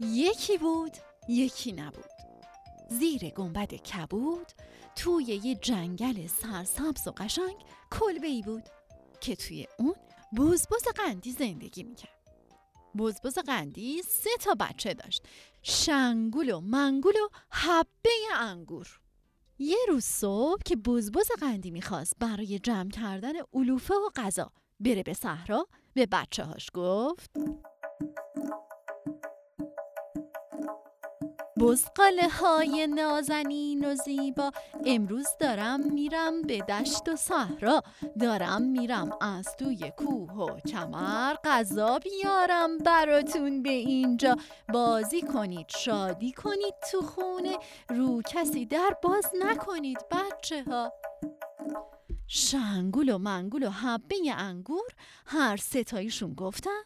یکی بود یکی نبود. زیر گنبد کبود توی یه جنگل سرسبز و قشنگ کلبه ای بود که توی اون بزبز قندی زندگی می‌کرد. بزبز قندی سه تا بچه داشت. شنگول و منگول و حبه انگور. یه روز صبح که بزبز قندی می‌خواست برای جمع کردن علوفه و غذا بره به صحرا به بچه هاش گفت بزقاله های نازنین و زیبا. امروز دارم میرم به دشت و صحرا. دارم میرم از توی کوه و کمر. غذا بیارم براتون به اینجا. بازی کنید شادی کنید تو خونه. رو کسی در باز نکنید بچه ها شنگول و منگول و حبه انگور. هر ستایشون گفتن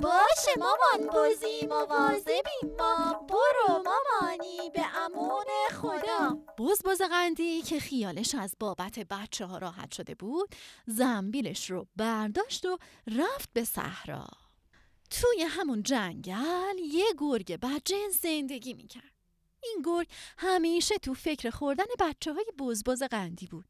باشه مامان بازی مواظبیم ما. برو مامانی به امون خدا. بز بز قندی که خیالش از بابت بچه ها راحت شده بود زنبیلش رو برداشت و رفت به صحرا. توی همون جنگل یه گرگ بچه زندگی می‌کرد. این گرگ همیشه تو فکر خوردن بچه های بزبز قندی بود.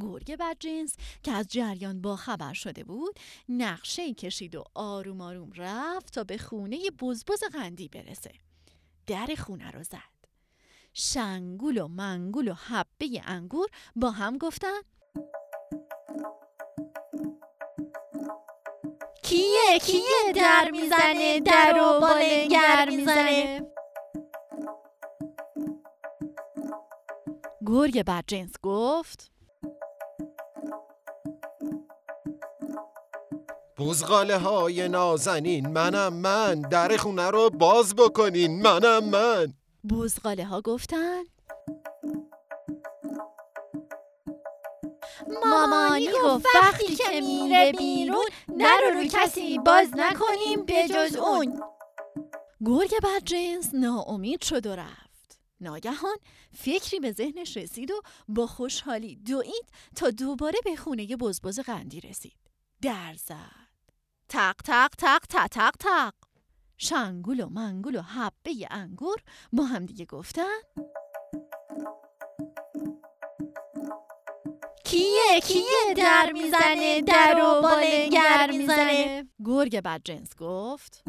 گرگ بدجنس که از جریان با خبر شده بود نقشه کشید و آروم آروم رفت تا به خونه بزبز قندی برسه. در خونه رو زد. شنگول و منگول و حبه انگور با هم گفتن کیه کیه در می‌زنه در و بالنگر می‌زنه؟ گرگ بدجنس گفت بزغاله های نازنین منم من. در خونه رو باز بکنین منم من. بزغاله ها گفتن؟ مامانی گفت وقتی که میره بیرون در رو کسی باز نکنیم به جز اون. گرگ بدجنس ناامید شد و رفت. ناگهان فکری به ذهنش رسید و با خوشحالی دوید تا دوباره به خونه بزبز قندی رسید. در زد تق تق تق تق تق تق. شنگول و منگول و حبه انگور با هم دیگه گفتن؟ کیه کیه در می‌زنه در و بالنگر می‌زنه؟ گرگ بدجنس گفت.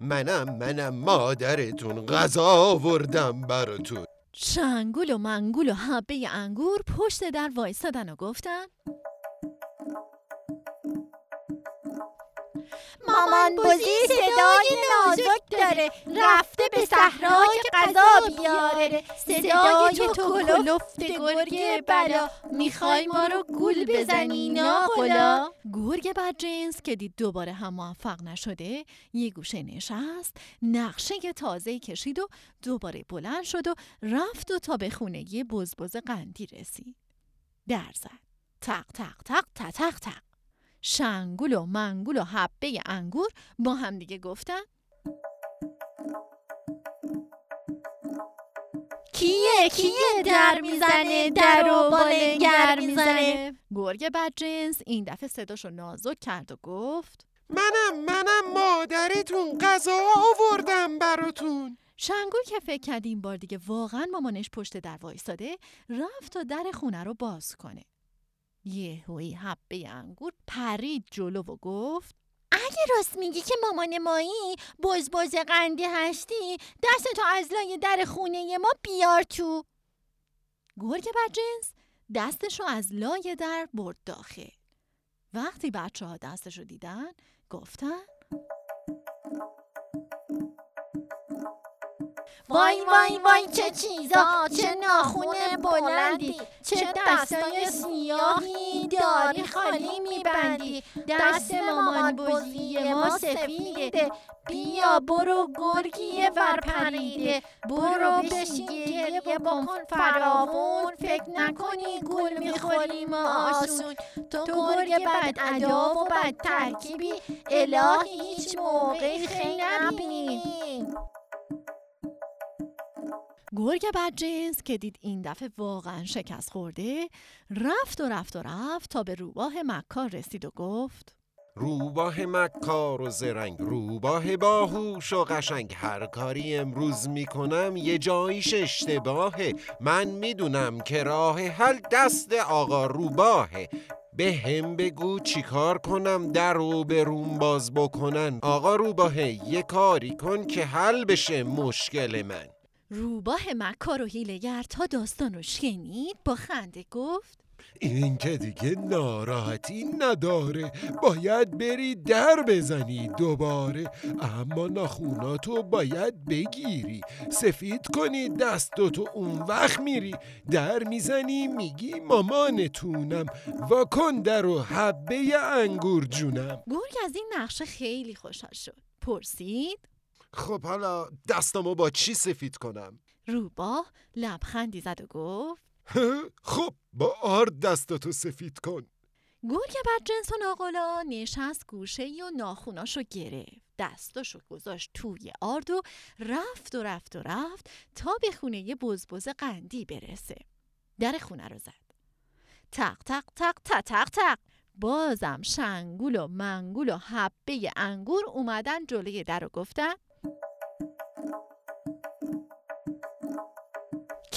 منم منم مادرتون غذا آوردم براتون. شنگول و منگول و حبه انگور پشت در وایستادن و گفتن؟ مامان بزی صدای نازک داره. رفته به صحرا که غذا بیاره. صدای تو کلفت گرگ بلا. می‌خوای ما رو گول بزنی ناقلا؟ گرگ بدجنس که دید دوباره هم موفق نشده. یه گوشه نشست نقشه تازه کشید و دوباره بلند شد و رفت و تا به خونه یه بزبز قندی رسید. در زد. تق تق تق تق تق تق. شنگول و منگول و حبه انگور با هم دیگه گفتن. کیه کیه در می‌زنه در و بالنگر می‌زنه؟ گرگ بدجنس این دفعه صداشو نازک کرد و گفت. منم منم مادرتون غذا آوردم براتون. شنگول که فکر کرد این بار دیگه واقعا مامانش پشت در وایستاده رفت تا در خونه رو باز کنه. یهویی حبه انگور پرید جلو و گفت اگه راست میگی که مامان مایی بز بز قندی هستی دستتو از لای در خونه ما بیار تو. گرگ بدجنس دستشو از لای در برد داخل. وقتی بچه ها دستشو دیدن گفتن وای وای وای چه چیزا چه ناخون بلندی چه دستای سیاهی داری خالی میبندی دست مامان بزی ما سفیده بیا برو گرگی ور پریده برو بشین گریه بکن فراوون فکر نکنی گل می‌خوریم آسون تو گرگ بد ادا و بد ترکیبی الهی هیچ موقعی خیلی نبینی گرگ بدجنس که دید این دفعه واقعا شکست خورده رفت و رفت و رفت تا به روباه مکار رسید و گفت روباه مکار و زرنگ روباه باهوش و قشنگ هر کاری امروز می‌کنم یه جاییش اشتباهه. من می‌دونم که راه حل دست آقا روباهه. به هم بگو چیکار کنم در رو به روم باز بکنن. آقا روباهه یه کاری کن که حل بشه مشکل من. روباه مکار و هیلگر تا داستان رو شنید با خنده گفت. این که دیگه ناراحتی نداره. باید بری در بزنی دوباره. اما ناخوناتو باید بگیری. سفید کنی دستاتو اون وقت میری. در می‌زنی میگی مامانتونم. واکن در و حبه انگور جونم. گرگ از این نقشه خیلی خوشحال شد. پرسید؟ خب حالا دستامو با چی سفید کنم؟ روباه لبخندی زد و گفت خب با آرد دستاتو سفید کن. گرگ بدجنس و ناقلا نشست گوشه ای و ناخوناشو گرفت. دستاشو گذاشت توی آرد و رفت و رفت و رفت تا به خونه یه بزبز قندی برسه. در خونه رو زد. تق تق تق تق تق تق. بازم شنگول و منگول و حبه انگور اومدن جلوی در و گفتن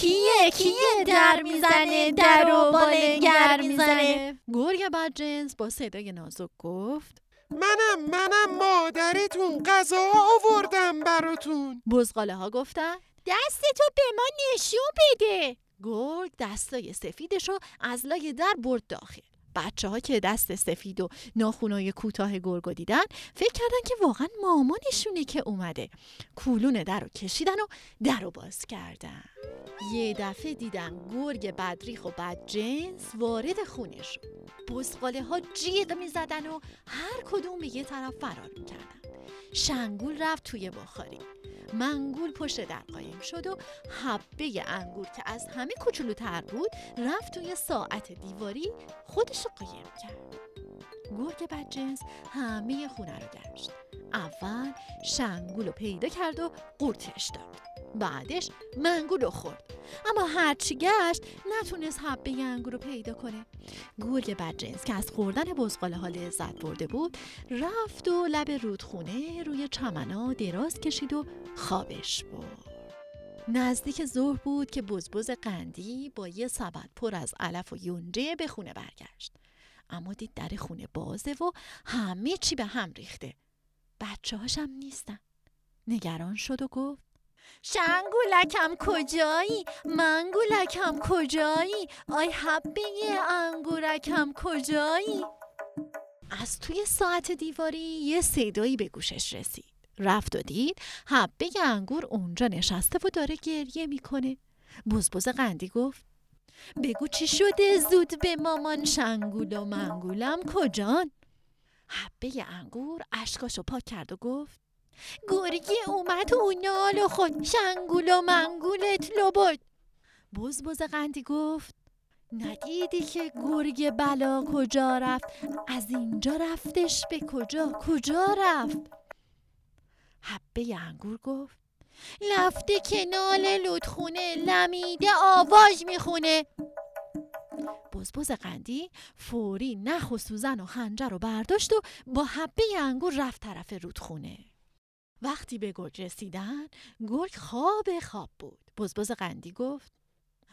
کیه؟ کیه در می‌زنه؟ در و بالنگر می‌زنه؟ گرگ بدجنس با صدای نازک گفت. منم منم مادرتون غذا آوردم براتون. بزغاله ها گفتن. دستتو به ما نشون بده. گرگ دستای سفیدش رو از لای در برد داخل. بچه ها که دست سفید و ناخونای کوتاه گرگو دیدن فکر کردن که واقعا مامانشونه که اومده. کولون در رو کشیدن و در رو باز کردن. یه دفعه دیدن گرگ بدریخ و بد جنس وارد خونه شد. بزقاله ها جیغ می زدن و هر کدوم به یه طرف فرار می‌کردن. شنگول رفت توی بخاری. منگول پشت در قایم شد و حبه انگور که از همه کوچولوتر بود رفت توی ساعت دیواری خودش رو قایم کرد. گرگ بدجنس همه خونه رو گشت. اول شنگول رو پیدا کرد و قورتش داد. بعدش منگول رو خورد. اما هرچی گشت نتونست حبه انگور رو پیدا کنه. گرگ بدجنس که از خوردن بزغاله ها لذت برده بود رفت و لب رودخونه روی چمنا دراز کشید و خوابش برد. نزدیک ظهر بود که بزبز قندی با یه سبد پر از علف و یونجه به خونه برگشت. اما دید در خونه بازه و همه چی به هم ریخته. بچه هاشم نیستن. نگران شد و گفت شنگولکم کجایی؟ منگولکم کجایی؟ آی حبه انگورکم کجایی؟ از توی ساعت دیواری یه صدایی به گوشش رسید. رفت و دید حبه انگور اونجا نشسته و داره گریه می‌کنه. بزبز قندی گفت بگو چی شده زود به مامان شنگول و منگولم کجان؟ حبه انگور اشکاشو پاک کرد و گفت گرگی اومد و و خود شنگول و منگولت لبد بزبز قندی گفت ندیدی که گرگ بلا کجا رفت؟ از اینجا رفتش به کجا؟ کجا رفت؟ حبه انگور گفت لفته کنال لودخونه لمیده آواز می‌خونه. بزبز قندی فوری نخ و سوزن و خنجر رو برداشت و با حبه انگور رفت طرف رودخونه. وقتی به گرگ رسیدن گرگ خواب خواب بود. بزبز قندی گفت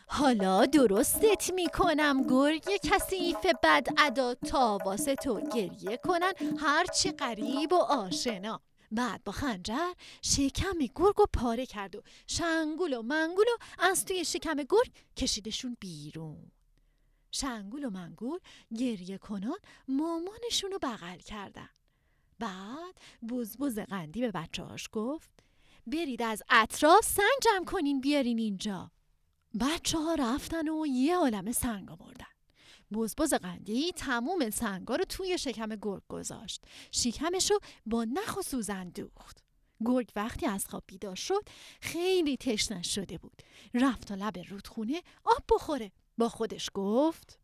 حالا درستت می‌کنم گرگ. کثیف بد ادا تا واسه تو گریه کنن. هرچی قریب و آشنا. بعد با خنجر شکم گرگ و پاره کرد و شنگول و منگول و از توی شکم گرگ کشیدشون بیرون. شنگول و منگول گریه کنان مامانشون رو بغل کردن. بعد بزبز قندی به بچه هاش گفت برید از اطراف سنگ جمع کنین بیارین اینجا. بچه ها رفتن و یه عالم سنگ آوردن. بزبز قندی تموم سنگا رو توی شکم گرگ گذاشت. شکمش رو با نخ و سوزن دوخت گرگ وقتی از خواب بیدار شد خیلی تشنه شده بود. رفت تا لب رودخونه آب بخوره. با خودش گفت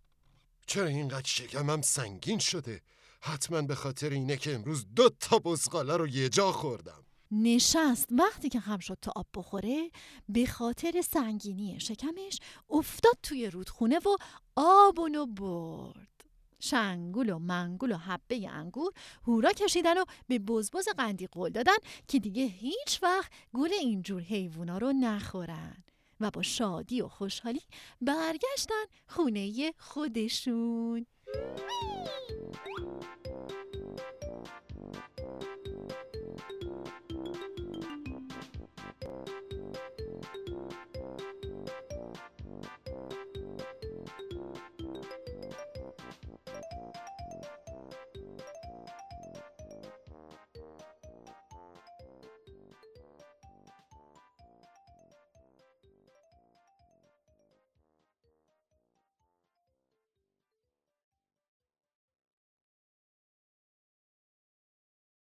چرا اینقدر شکمم سنگین شده؟ حتما به خاطر اینه که امروز دو تا بزغاله رو یه جا خوردم. نشست. وقتی که خم شد تا آب بخوره به خاطر سنگینی شکمش افتاد توی رودخونه و آبونو برد. شنگول و منگول و حبه انگور هورا کشیدن و به بزبز قندی قول دادن که دیگه هیچ وقت گل اینجور حیوونا رو نخورن و با شادی و خوشحالی برگشتن خونه خودشون.